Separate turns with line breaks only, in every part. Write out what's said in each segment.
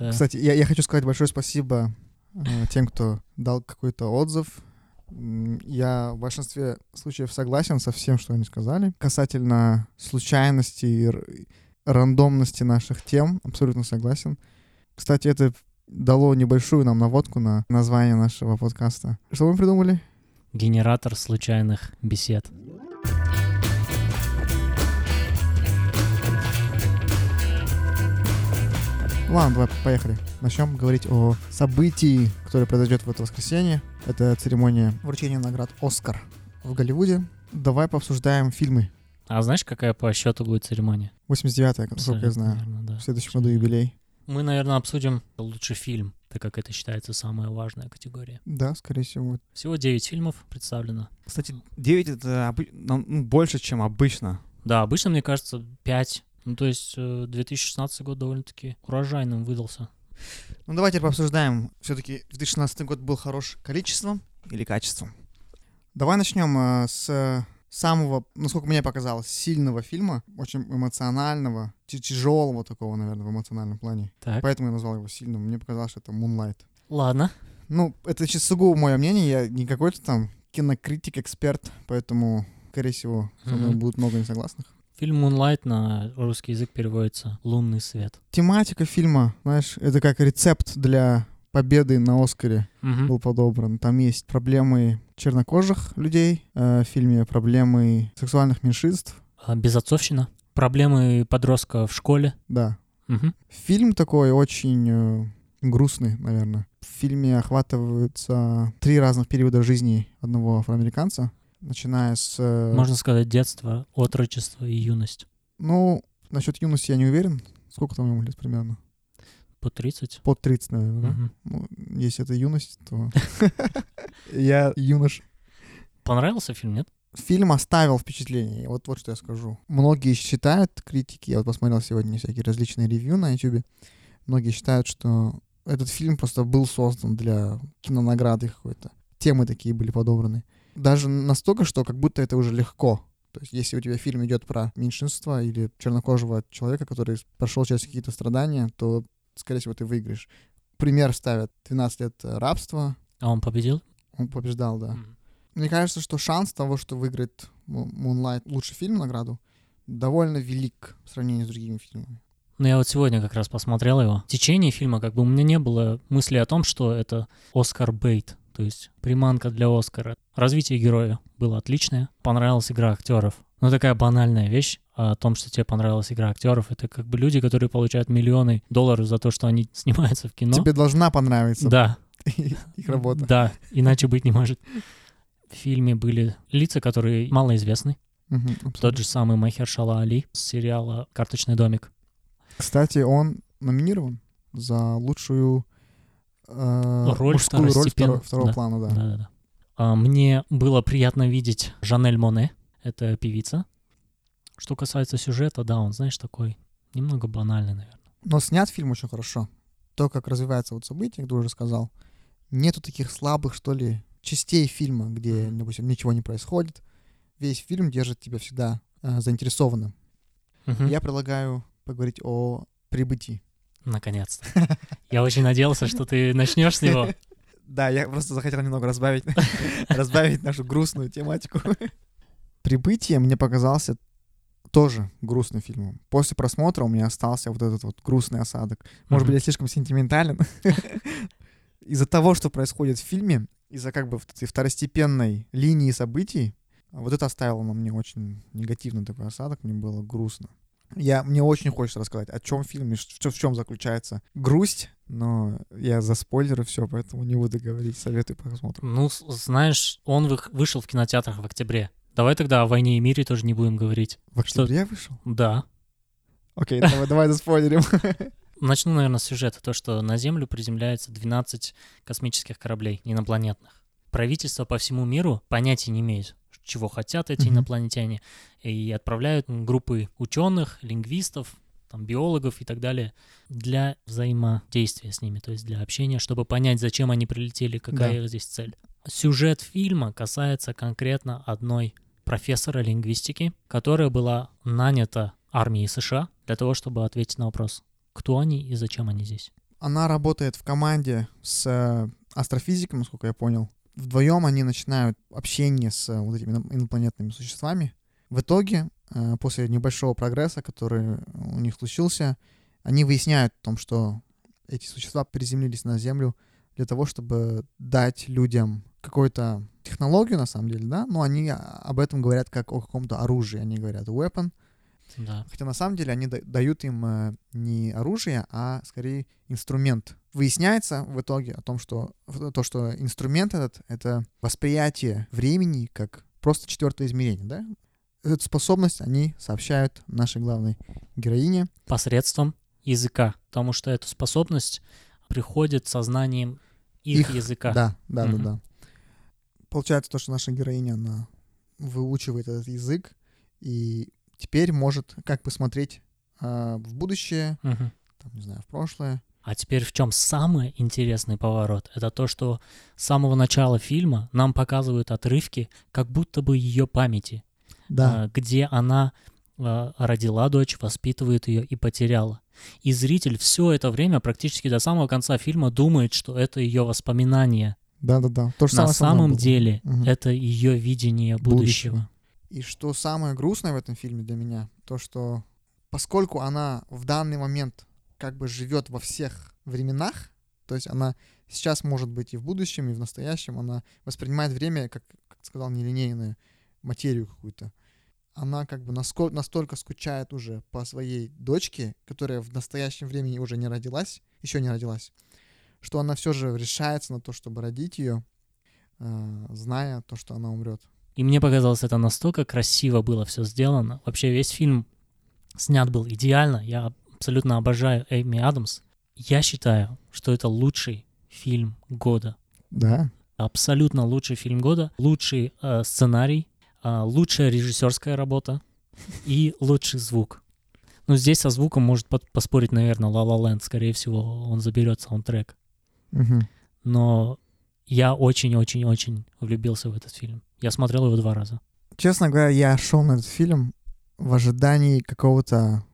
Да.
Кстати, я, я хочу сказать большое спасибо э, тем, кто дал какой-то отзыв. Я в большинстве случаев согласен со всем, что они сказали. Касательно случайности и рандомности наших тем, абсолютно согласен. Кстати, это дало небольшую нам наводку на название нашего подкаста. Что мы придумали?
Генератор случайных бесед.
Ладно, давай, поехали. Начнем говорить о событии, которое произойдет в это воскресенье. Это церемония вручения наград «Оскар» в Голливуде. Давай пообсуждаем фильмы.
А знаешь, какая по счету будет церемония?
89-я, насколько я знаю.
Наверно, да.
В следующем году юбилей.
Мы, наверное, обсудим лучший фильм, так как это считается самая важная категория.
Да, скорее всего.
Всего 9 фильмов представлено.
Кстати, 9 это обы- ну, больше, чем обычно.
Да, обычно, мне кажется, 5. Ну, то есть э, 2016 год довольно-таки урожайным выдался.
Ну, давайте пообсуждаем. Все-таки 2016 год был хорош количеством или качеством. Давай начнем э, с самого, насколько мне показалось, сильного фильма, очень эмоционального, тяжелого такого, наверное, в эмоциональном плане.
Так.
Поэтому я назвал его сильным. Мне показалось, что это Moonlight.
Ладно.
Ну, это чисто сугубо мое мнение, я не какой-то там кинокритик, эксперт, поэтому, скорее всего, со мной
Мгм.
будет много несогласных.
Фильм Moonlight на русский язык переводится «Лунный свет».
Тематика фильма, знаешь, это как рецепт для победы на Оскаре
Мгм.
был подобран. Там есть проблемы чернокожих людей э, в фильме, проблемы сексуальных меньшинств.
А, Безотцовщина. Проблемы подростка в школе.
Да.
Мгм.
Фильм такой очень э, грустный, наверное. В фильме охватываются три разных периода жизни одного афроамериканца, начиная с... э,
Можно сказать, детство, отрочество и юность.
Ну, насчет юности я не уверен. Сколько там ему лет примерно?
По 30.
Под 30, наверное, да?
Мгм.
Ну, если это юность, то... Я юнош.
Понравился фильм, нет?
Фильм оставил впечатление. Вот, вот что я скажу. Многие считают, критики, я вот посмотрел сегодня всякие различные ревью на YouTube, многие считают, что этот фильм просто был создан для кинонаграды какой-то. Темы такие были подобраны. Даже настолько, что как будто это уже легко. То есть, если у тебя фильм идет про меньшинство или чернокожего человека, который прошел через какие-то страдания, то, скорее всего, ты выиграешь. Пример ставят 12 лет рабства.
А он победил?
Он побеждал, да.
Мгм.
Мне кажется, что шанс того, что выиграет Moonlight лучший фильм награду, довольно велик в сравнении с другими фильмами.
Ну, я вот сегодня как раз посмотрел его. В течение фильма как бы у меня не было мысли о том, что это Оскар Бейт, то есть приманка для Оскара. Развитие героя было отличное. Понравилась игра актеров. Ну, такая банальная вещь о том, что тебе понравилась игра актеров. Это как бы люди, которые получают миллионы долларов за то, что они снимаются в кино.
Тебе должна понравиться
Да,
их работа.
да, иначе быть не может. В фильме были лица, которые малоизвестны.
Мгм,
Тот же самый Махершала Али с сериала «Карточный домик».
Кстати, он номинирован за лучшую э,
Роль
мужскую роль второго, второго
да.
плана, да.
Да-да-да. А, Мне было приятно видеть Жанель Моне, это певица. Что касается сюжета, да, он, знаешь, такой немного банальный, наверное.
Но снят фильм очень хорошо. То, как развивается вот событие, как ты уже сказал, нету таких слабых, что ли, частей фильма, где, допустим, ничего не происходит. Весь фильм держит тебя всегда э, заинтересованным.
Мгм.
Я предлагаю поговорить о прибытии.
Наконец-то. Я очень надеялся, что ты начнешь с него.
Да, я просто захотел немного разбавить, разбавить нашу грустную тематику. Прибытие мне показался тоже грустным фильмом. После просмотра у меня остался вот этот вот грустный осадок. Может быть, я слишком сентиментален. Из-за того, что происходит в фильме, из-за как бы второстепенной линии событий, вот это оставило на мне очень негативный такой осадок, мне было грустно. Я, мне очень хочется рассказать, о чем фильм, ш- в чем заключается грусть, но я за спойлеры все, поэтому не буду говорить, советую просмотр.
Ну, с- знаешь, он вышел в кинотеатрах в октябре. Давай тогда о «Войне и мире» тоже не будем говорить.
В
Что-
октябре вышел?
Да.
Окей, давай, давай заспойлерим.
Начну, наверное, с сюжета. То, что на Землю приземляется 12 космических кораблей инопланетных. Правительство по всему миру понятия не имеет, чего хотят эти
Мгм.
инопланетяне, и отправляют группы ученых, лингвистов, там, биологов и так далее для взаимодействия с ними, то есть для общения, чтобы понять, зачем они прилетели, какая
Да.
их здесь цель. Сюжет фильма касается конкретно одной профессора лингвистики, которая была нанята армией США для того, чтобы ответить на вопрос, кто они и зачем они здесь.
Она работает в команде с э, астрофизиком, насколько я понял. Вдвоем они начинают общение с э, вот этими ино- инопланетными существами. В итоге, э, после небольшого прогресса, который у них случился, они выясняют о том, что эти существа приземлились на Землю для того, чтобы дать людям какую-то технологию, на самом деле, да, но они а, об этом говорят как о каком-то оружии. Они говорят weapon,
Да.
Хотя на самом деле они да- дают им э, не оружие, а скорее инструмент. Выясняется в итоге о том, что то, что инструмент этот — это восприятие времени как просто четвертое измерение, да? Эту способность они сообщают нашей главной героине.
Посредством языка. Потому что эту способность приходит сознанием их,
Их,
языка.
Да, да,
Мгм.
да, да. Получается то, что наша героиня, она выучивает этот язык и теперь может как бы смотреть а, в будущее,
Мгм.
там, не знаю, в прошлое.
А теперь в чем самый интересный поворот? Это то, что с самого начала фильма нам показывают отрывки, как будто бы ее памяти,
Да,
а, где она а, родила дочь, воспитывает ее и потеряла. И зритель все это время, практически до самого конца фильма, думает, что это ее воспоминания.
да, да, да. То же
На
самое
самом деле
Мгм.
это ее видение будущего.
Будущего. И что самое грустное в этом фильме для меня, то что поскольку она в данный момент как бы живет во всех временах, то есть она сейчас может быть и в будущем, и в настоящем, она воспринимает время, как, как сказал, нелинейную материю какую-то. Она как бы насколько, настолько скучает уже по своей дочке, которая в настоящем времени уже не родилась, еще не родилась, что она все же решается на то, чтобы родить ее, э, зная то, что она умрет.
И мне показалось, это настолько красиво было все сделано. Вообще весь фильм снят был идеально. Я абсолютно обожаю Эйми Адамс. Я считаю, что это лучший фильм года.
Да.
Абсолютно лучший фильм года. Лучший э, сценарий, э, лучшая режиссерская работа и лучший звук. Ну, здесь со звуком может под- поспорить, наверное, La La Land. Скорее всего, он заберет саундтрек.
Мгм.
Но я очень-очень-очень влюбился в этот фильм. Я смотрел его два раза.
Честно говоря, я шел на этот фильм в ожидании какого-то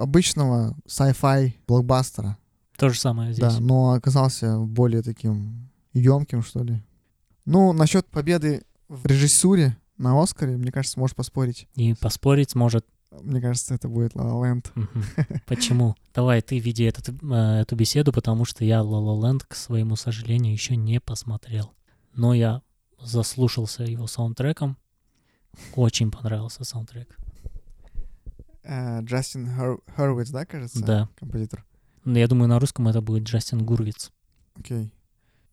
обычного sci-fi блокбастера.
То же самое здесь.
Да, но оказался более таким емким, что ли. Ну, насчет победы в режиссуре на Оскаре, мне кажется, может поспорить.
И поспорить сможет.
Мне кажется, это будет La La Land.
Почему? Давай ты веди этот, э, эту беседу, потому что я La La Land, к своему сожалению, еще не посмотрел. Но я заслушался его саундтреком. Очень понравился саундтрек.
Э, Джастин Хервиц, да, кажется?
Да.
Композитор.
Но Я думаю, на русском это будет Джастин Гурвиц.
Окей.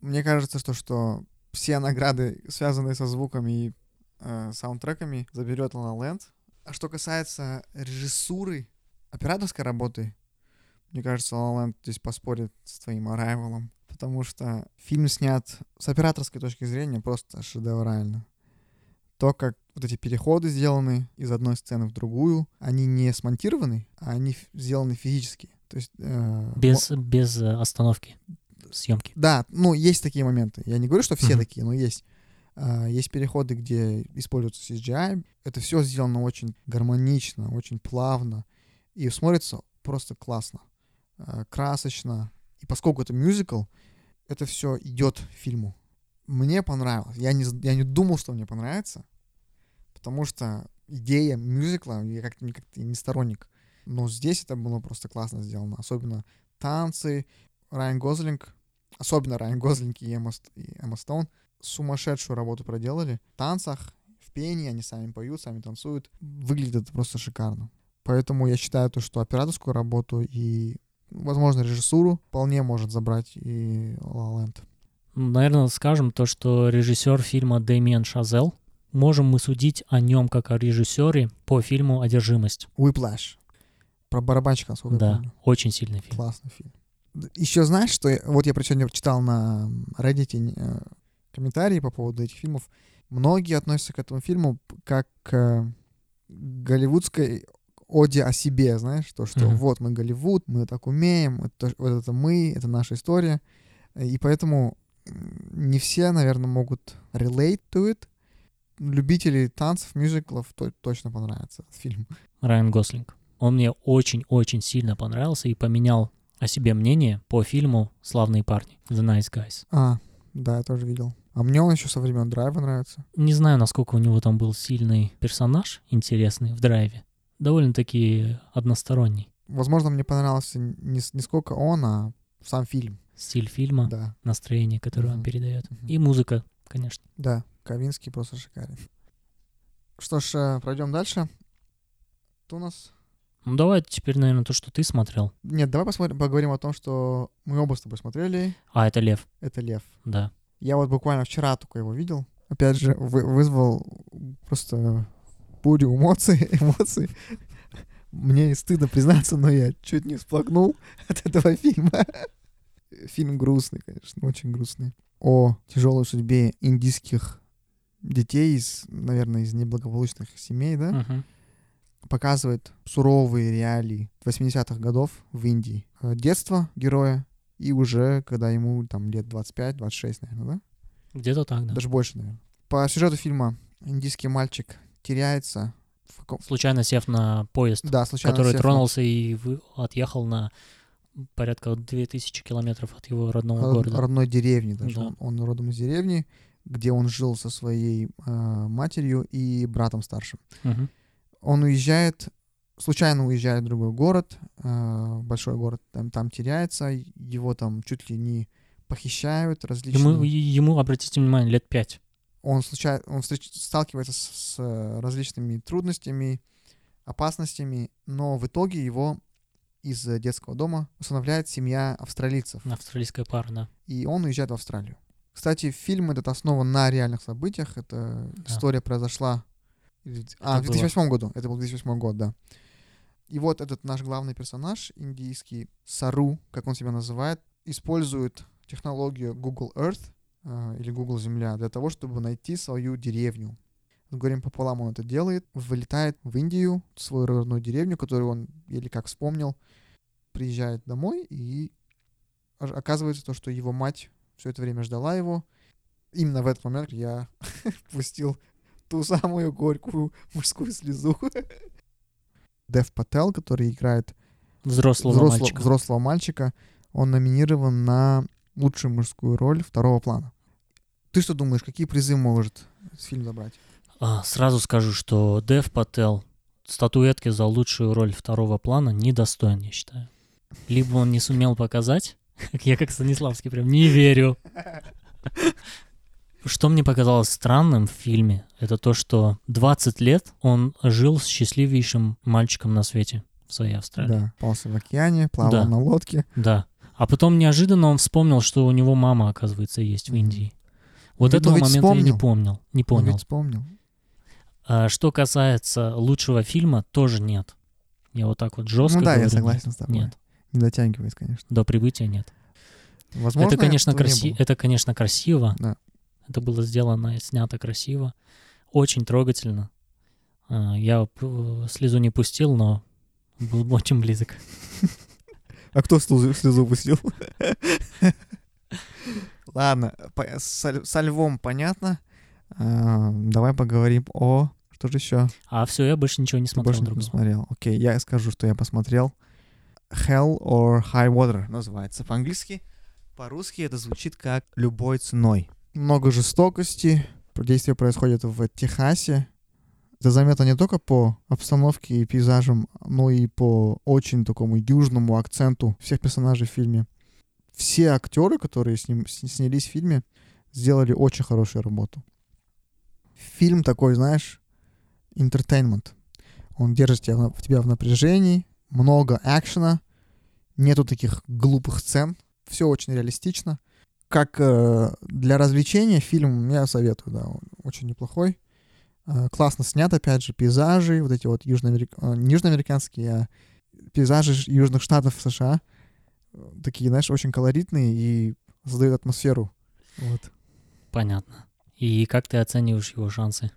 Мне кажется, что, что все награды, связанные со звуками и э, саундтреками, заберет La Land. А что касается режиссуры, операторской работы, мне кажется, La Land здесь поспорит с твоим Arrival, потому что фильм снят с операторской точки зрения просто шедеврально. То, как вот эти переходы сделаны из одной сцены в другую, они не смонтированы, а они сделаны физически. То есть э,
Без, без э, остановки съемки.
да, ну, есть такие моменты. Я не говорю, что все такие, но есть. А, есть переходы, где используется CGI. Это все сделано очень гармонично, очень плавно. И смотрится просто классно, а, красочно. И поскольку это мюзикл, это все идет фильму. Мне понравилось. Я не, я не думал, что мне понравится, потому что идея мюзикла, я как-то как-то не сторонник. Но здесь это было просто классно сделано. Особенно танцы, Райан Гослинг, особенно Райан Гослинг и Эмма, и Эмма Стоун, сумасшедшую работу проделали. В танцах, в пении, они сами поют, сами танцуют. Выглядит это просто шикарно. Поэтому я считаю то, что операторскую работу и, возможно, режиссуру вполне может забрать и La La.
Наверное, скажем то, что режиссер фильма Дэмиан Шазел. Можем мы судить о нем как о режиссере по фильму «Одержимость».
Whiplash. Про барабанщика, насколько я
Да,
помню.
очень сильный фильм.
Классный фильм. Еще знаешь, что я- вот я про сегодня читал на Reddit э, комментарии по поводу этих фильмов. Многие относятся к этому фильму как к э, голливудской оде о себе, знаешь, то, что
Мгм.
вот мы Голливуд, мы так умеем, это, вот это мы, это наша история. И поэтому не все, наверное, могут relate to it. Любители танцев, мюзиклов то- точно понравится фильм.
Райан Гослинг. Он мне очень-очень сильно понравился и поменял о себе мнение по фильму «Славные парни» The Nice Guys.
А, да, я тоже видел. А мне он еще со времен драйва нравится.
Не знаю, насколько у него там был сильный персонаж, интересный в драйве. Довольно-таки односторонний.
Возможно, мне понравился не, не сколько он, а сам фильм.
Стиль фильма,
Да,
настроение, которое он
Мгм.
передает.
Мгм.
И музыка, конечно.
да. Ковинский просто шикарен. Что ж, э, пройдем дальше. Кто у нас?
Ну давай теперь, наверное, то, что ты смотрел.
Нет, давай посмотрим, поговорим о том, что мы оба с тобой смотрели.
А, это Лев,
Это Лев.
да.
Я вот буквально вчера только его видел. Опять же, вы- вызвал просто бурю эмоций, эмоций. Мне стыдно признаться, но я чуть не всплакнул от этого фильма. Фильм грустный, конечно, очень грустный. О тяжелой судьбе индийских детей из, наверное, из неблагополучных семей, да?
Мгм.
Показывает суровые реалии 80-х годов в Индии. Э, Детство героя и уже, когда ему там лет 25-26, наверное, да?
Где-то так, да.
Даже больше, наверное. По сюжету фильма индийский мальчик теряется в каком...
Случайно сев на поезд,
Да, случайно
который
сев на-
тронулся и вы- отъехал на порядка 2000 километров от его родного
род-
города.
родной деревни даже.
Да.
Он, он родом из деревни, где он жил со своей э, матерью и братом старшим.
Мгм.
Он уезжает, случайно уезжает в другой город, э, большой город, там, там теряется, его там чуть ли не похищают различные...
Ему, ему, обратите внимание, лет пять.
он случайно он встреч- сталкивается с, с, э, различными трудностями, опасностями, но в итоге его из э, детского дома усыновляет семья австралийцев,
Австралийская пара, да.
и он уезжает в Австралию. Кстати, фильм этот основан на реальных событиях. Это
Да.
история произошла или в- а, в
было.
2008 году. Это был 2008 год, да. И вот этот наш главный персонаж, индийский Сару, как он себя называет, использует технологию Google Earth э, или Google Земля для того, чтобы найти свою деревню. С горем пополам он это делает, вылетает в Индию, в свою родную деревню, которую он еле как вспомнил, приезжает домой и ож- оказывается то, что его мать все это время ждала его. Именно в этот момент я пустил ту самую горькую мужскую слезу. Дев Пател, который играет
Взрослого
взрослого,
мальчика.
взрослого мальчика, он номинирован на лучшую мужскую роль второго плана. Ты что думаешь, какие призы может фильм забрать?
А, сразу скажу, что Дев Пател статуэтки за лучшую роль второго плана недостоин, я считаю. Либо он не сумел показать, я как Станиславский прям не верю. Что мне показалось странным в фильме, это то, что 20 лет он жил с счастливейшим мальчиком на свете в своей Австралии.
Да, пался в океане, плавал
Да.
на лодке.
Да. А потом неожиданно он вспомнил, что у него мама, оказывается, есть в. Индии. Вот
Ну,
этого момента я не
вспомнил.
помнил. Не
Он
понял.
ведь вспомнил.
А что касается лучшего фильма, тоже нет. Я вот так вот жестко
ну да, я
говорю,
согласен с тобой.
Нет.
Не дотягивает, конечно.
До прибытия нет.
Возможно,
это, конечно, краси... это, конечно, красиво.
Да.
Это было сделано и снято красиво. Очень трогательно. А, Я слезу не пустил, но был очень близок.
А кто слезу, слезу пустил? Ладно, со, львом понятно. А, давай поговорим о... Что же еще?
А все, я больше ничего не смотрел
больше не смотрел. Окей, я скажу, что я посмотрел. Hell or High Water называется по-английски. По-русски это звучит как «любой ценой». Много жестокости. Действие происходит в Техасе. Это заметно не только по обстановке и пейзажам, но и по очень такому южному акценту всех персонажей в фильме. Все актеры, которые с ним, снялись в фильме, сделали очень хорошую работу. Фильм такой, знаешь, entertainment. Он держит тебя, в- тебя в напряжении, много экшена, нету таких глупых сцен, все очень реалистично. Как э, для развлечения фильм я советую, да, он очень неплохой. Э, классно снят, опять же, пейзажи, вот эти вот южноамерик... э, южноамериканские, а пейзажи южных штатов США. Э, Такие, знаешь, очень колоритные и создают атмосферу. Вот.
Понятно. И как ты оцениваешь его шансы?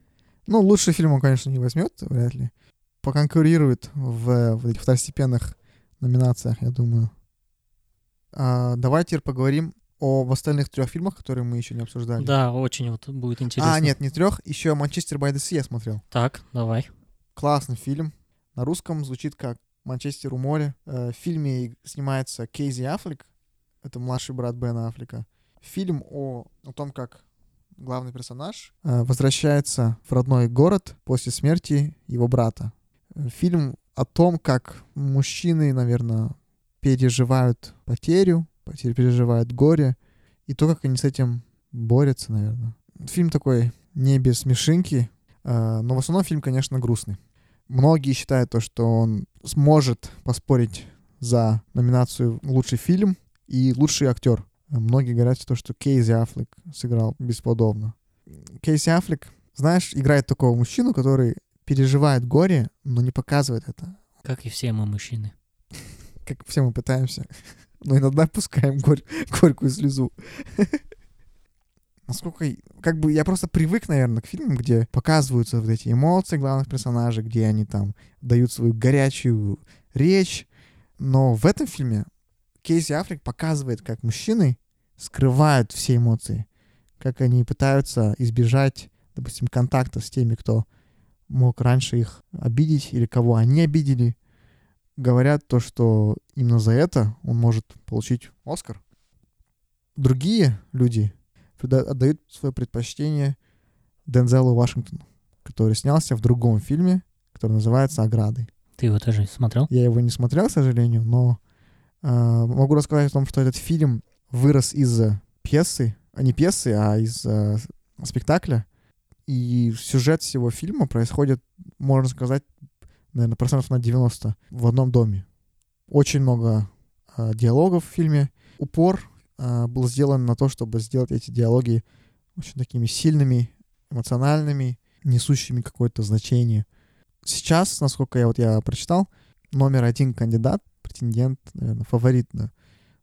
Ну, лучший фильм он, конечно, не возьмет, вряд ли. Поконкурирует в, в этих второстепенных номинациях, я думаю. А, давай теперь поговорим об остальных трех фильмах, которые мы еще не обсуждали.
Да, очень вот будет интересно.
А, нет, не трех, еще Манчестер by the Sea я смотрел.
Так, давай.
Классный фильм. На русском звучит как Манчестер у моря. Э, В фильме снимается Кейзи Аффлек, это младший брат Бена Аффлека. Фильм о, о том, как главный персонаж э, возвращается в родной город после смерти его брата. Фильм о том, как мужчины, наверное, переживают потерю, переживают горе, и то, как они с этим борются, наверное. Фильм такой не без смешинки, э, но в основном фильм, конечно, грустный. Многие считают то, что он сможет поспорить за номинацию «Лучший фильм» и «Лучший актер». Многие говорят, то, что Кейзи Аффлек сыграл бесподобно. Кейси Аффлек, знаешь, играет такого мужчину, который переживает горе, но не показывает это.
Как и все мы мужчины.
Как все мы пытаемся. Но иногда пускаем горь- горькую слезу. Насколько... Как бы я просто привык, наверное, к фильмам, где показываются вот эти эмоции главных персонажей, где они там дают свою горячую речь. Но в этом фильме Кейси Аффлек показывает, как мужчины скрывают все эмоции. Как они пытаются избежать, допустим, контакта с теми, кто мог раньше их обидеть или кого они обидели. Говорят то, что именно за это он может получить Оскар. Другие люди отдают свое предпочтение Дензелу Вашингтону, который снялся в другом фильме, который называется «Ограды».
Ты его тоже смотрел?
Я его не смотрел, к сожалению, но э, могу рассказать о том, что этот фильм вырос из пьесы, а не пьесы, а из э, спектакля. И сюжет всего фильма происходит, можно сказать, наверное, процентов на 90 в одном доме. Очень много э, диалогов в фильме. Упор э, был сделан на то, чтобы сделать эти диалоги очень такими сильными, эмоциональными, несущими какое-то значение. Сейчас, насколько я вот я прочитал, номер один кандидат, претендент, наверное, фаворит на,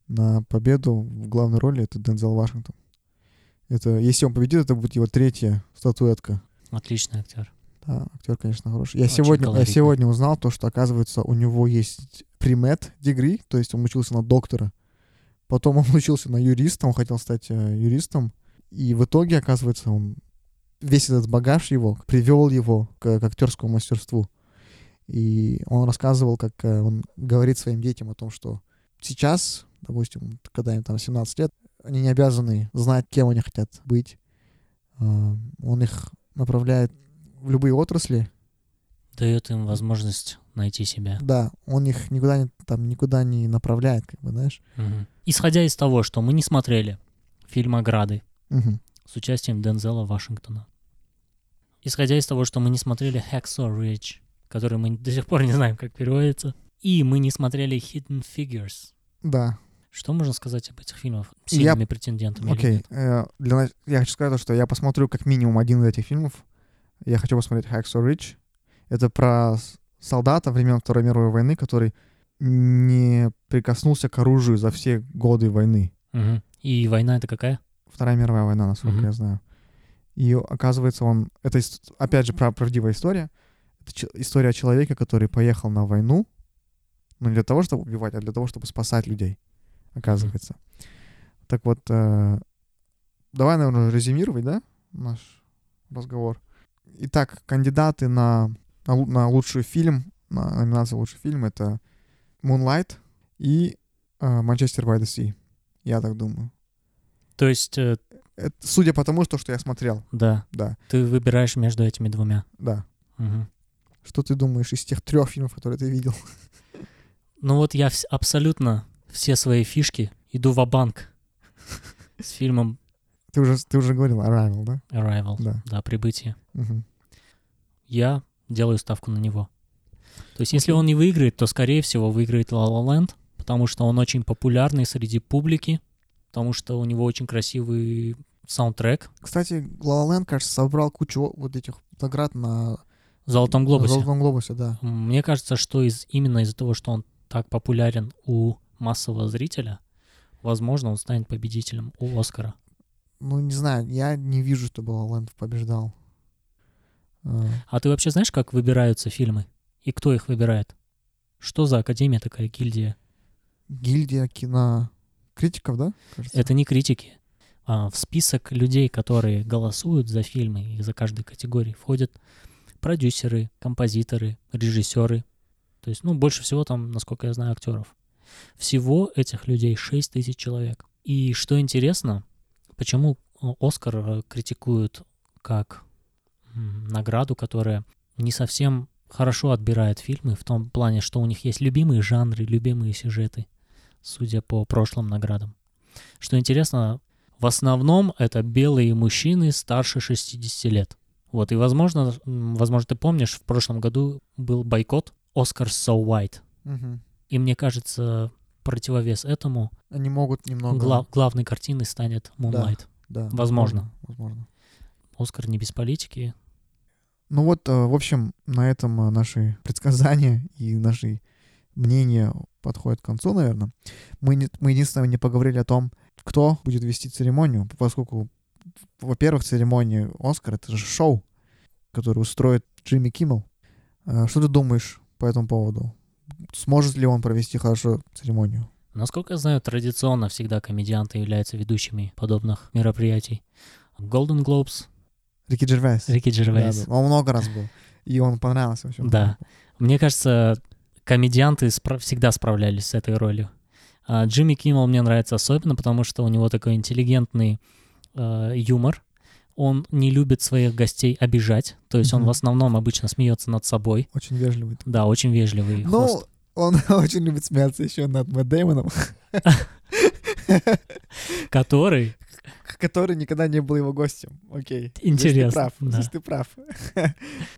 на победу в главной роли это Дензел Вашингтон. Это, если он победит, это будет его третья статуэтка.
Отличный актер.
Да, актер, конечно, хороший. Я
Очень
сегодня, я сегодня узнал то, что, оказывается, у него есть примет дегри, то есть он учился на доктора. Потом он учился на юриста, он хотел стать э, юристом. И в итоге, оказывается, он весь этот багаж его привел его к, к актерскому мастерству. И он рассказывал, как э, он говорит своим детям о том, что сейчас, допустим, когда им там 17 лет, они не обязаны знать, кем они хотят быть. А, Он их направляет в любые отрасли.
Дает им возможность найти себя.
Да, он их никуда не, там, никуда не направляет, как бы, знаешь.
Мгм. Исходя из того, что мы не смотрели фильм «Ограды»
Мгм.
с участием Дензела Вашингтона. Исходя из того, что мы не смотрели Hacksaw Ridge, который мы до сих пор не знаем, как переводится. И мы не смотрели Hidden Figures.
Да,
Что можно сказать об этих фильмах?
Я-
Сильными претендентами. или
окей.
нет?
Э, для Я хочу сказать, что я посмотрю как минимум один из этих фильмов. Я хочу посмотреть Hacksaw Ridge. Это про солдата времен Второй мировой войны, который не прикоснулся к оружию за все годы войны.
Мгм. И война это какая?
Вторая мировая война, насколько
Мгм.
я знаю. И оказывается, он... Это, опять же, прав- правдивая история. Это история человека, который поехал на войну, но не для того, чтобы убивать, а для того, чтобы спасать людей, оказывается. Так вот, э, давай, наверное, резюмировать, да, наш разговор. Итак, кандидаты на, на, на лучший фильм, на номинацию лучший фильм, это Moonlight и э, Manchester by the Sea. Я так думаю.
То есть, э,
Это, судя по тому, что, что я смотрел,
да,
да,
ты выбираешь между этими двумя.
да.
Мгм.
Что ты думаешь из тех трех фильмов, которые ты видел?
Ну вот я абсолютно все свои фишки иду в банк с фильмом
Ты уже, ты уже говорил Arrival, да?
Arrival.
Да.
Да, прибытие.
Мгм.
Я делаю ставку на него. То есть, если он не выиграет, то, скорее всего, выиграет La La Land, потому что он очень популярный среди публики, потому что у него очень красивый саундтрек
Кстати, La La Land, кажется, собрал кучу вот этих наград на
«Золотом глобусе».
Золотом глобусе, да.
Мне кажется, что из, именно из-за того, что он так популярен у массового зрителя, возможно, он станет победителем у Оскара.
Ну, не знаю, я не вижу, чтобы Land побеждал. А,
А ты вообще знаешь, как выбираются фильмы? И кто их выбирает? Что за академия такая, гильдия?
Гильдия кино критиков, да? кажется?
Это не критики. А в список людей, которые голосуют за фильмы и за каждой категории, входят продюсеры, композиторы, режиссеры, То есть, ну, больше всего там, насколько я знаю, актеров. Всего этих людей 6 тысяч человек. И что интересно, почему э, Оскар э, критикуют как награду, которая не совсем хорошо отбирает фильмы, в том плане, что у них есть любимые жанры, любимые сюжеты, судя по прошлым наградам. Что интересно, в основном это белые мужчины старше 60 лет. Вот, и возможно, возможно, ты помнишь, в прошлом году был бойкот Oscars So White.
Мгм.
И мне кажется, противовес этому
Они могут немного...
гла- главной картиной станет Moonlight.
Да,
возможно.
Возможно.
Оскар не без политики.
Ну вот, э, в общем, на этом э, наши предсказания и наши мнения подходят к концу, наверное. Мы, не- мы единственное не поговорили о том, кто будет вести церемонию, поскольку, во-первых, церемония Оскар — это же шоу, которое устроит Джимми Киммел. Э, Что ты думаешь по этому поводу? Сможет ли он провести хорошо церемонию?
Насколько я знаю, традиционно всегда комедианты являются ведущими подобных мероприятий. Golden Globes,
Рики Джервайс.
Рики Джервейс.
Да, да. Он много раз был. И он понравился вообще.
Да. Мне кажется, комедианты спра- всегда справлялись с этой ролью. А Джимми Киммел мне нравится особенно, потому что у него такой интеллигентный э, юмор. Он не любит своих гостей обижать, то есть он
Мгм.
в основном обычно смеется над собой.
Очень вежливый.
Да, очень вежливый
Ну,
хост.
он очень любит смеяться еще над Мэтт Дэймоном,
Который,
который никогда не был его гостем. Окей. Здесь ты
Интересно,
прав.
да.
Здесь ты прав.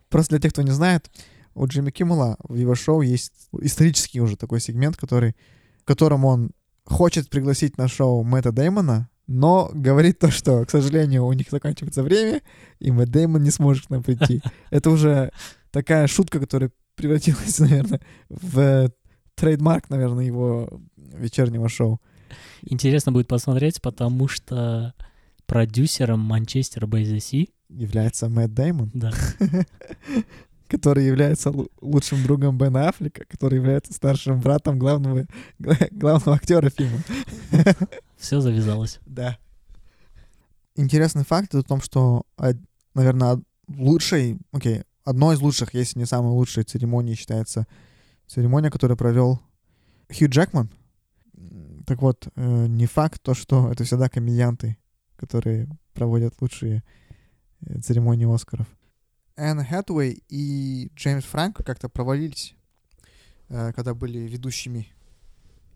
Просто для тех, кто не знает, у Джимми Киммела в его шоу есть исторический уже такой сегмент, который, в котором он хочет пригласить на шоу Мэтта Дэймона, но говорит то, что, к сожалению, у них заканчивается время, и Мэтт Дэймон не сможет к нам прийти. Это уже такая шутка, которая превратилась, наверное, в trademark, наверное, его вечернего шоу.
интересно будет посмотреть, потому что продюсером Manchester by
Является Мэтт Дэймон,
да,
который является лу- лучшим другом Бена Аффлека, который является старшим братом главного, главного актера фильма.
Все завязалось.
Да. Интересный факт о том, что, наверное, лучшей, окей, одной из лучших, если не самой лучшей церемонии считается церемония, которую провел Хью Джекман. Так вот, э, не факт то, что это всегда комедианты, которые проводят лучшие э, церемонии Оскаров. Энн Хэтуэй и Джеймс Франко как-то провалились, э, когда были ведущими,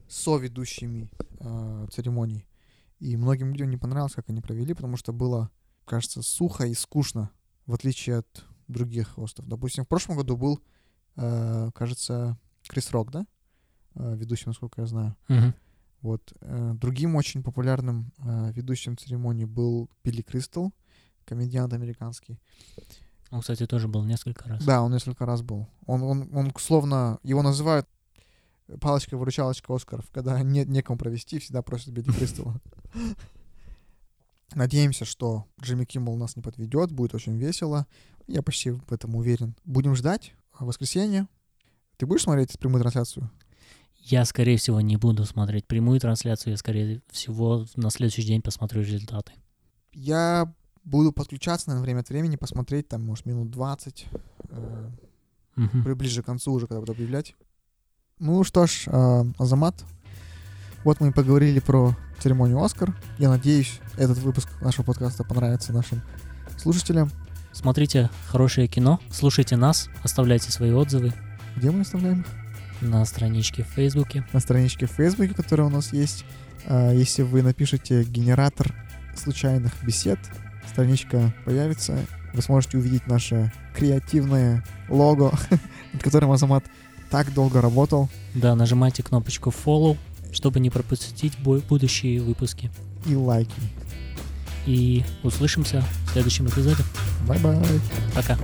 соведущими э, церемоний. И многим людям не понравилось, как они провели, потому что было, кажется, сухо и скучно, в отличие от других хостов. Допустим, в прошлом году был, э, кажется, Крис Рок, да? Э, ведущим, насколько я знаю.
Мгм.
Вот. э, Другим очень популярным э, ведущим церемонии был Билли Кристал, комедиант американский.
Он, кстати, тоже был несколько раз.
Да, он несколько раз был. Он, он, он словно, его называют палочка-выручалочка Оскаров, когда нет некому провести, всегда просят Билли Кристалла. Надеемся, что Джимми Киммел нас не подведет, будет очень весело. Я почти в этом уверен. Будем ждать а, воскресенье. Ты будешь смотреть прямую трансляцию?
Я, скорее всего, не буду смотреть прямую трансляцию, я, скорее всего, на следующий день посмотрю результаты.
Я буду подключаться, наверное, время от времени, посмотреть там, может, минут 20, э, при- ближе к концу уже, когда буду объявлять. Ну что ж, э, Азамат, вот мы и поговорили про церемонию «Оскар». Я надеюсь, этот выпуск нашего подкаста понравится нашим слушателям.
Смотрите хорошее кино, слушайте нас, оставляйте свои отзывы
Где мы оставляем? их?
на страничке в Фейсбуке.
На страничке в Фейсбуке, которая у нас есть. А, Если вы напишете «генератор случайных бесед», страничка появится. Вы сможете увидеть наше креативное лого, над которым Азамат так долго работал.
Да, нажимайте кнопочку follow, чтобы не пропустить бу- будущие выпуски.
И лайки.
И услышимся в следующем эпизоде.
Bye-bye.
Пока.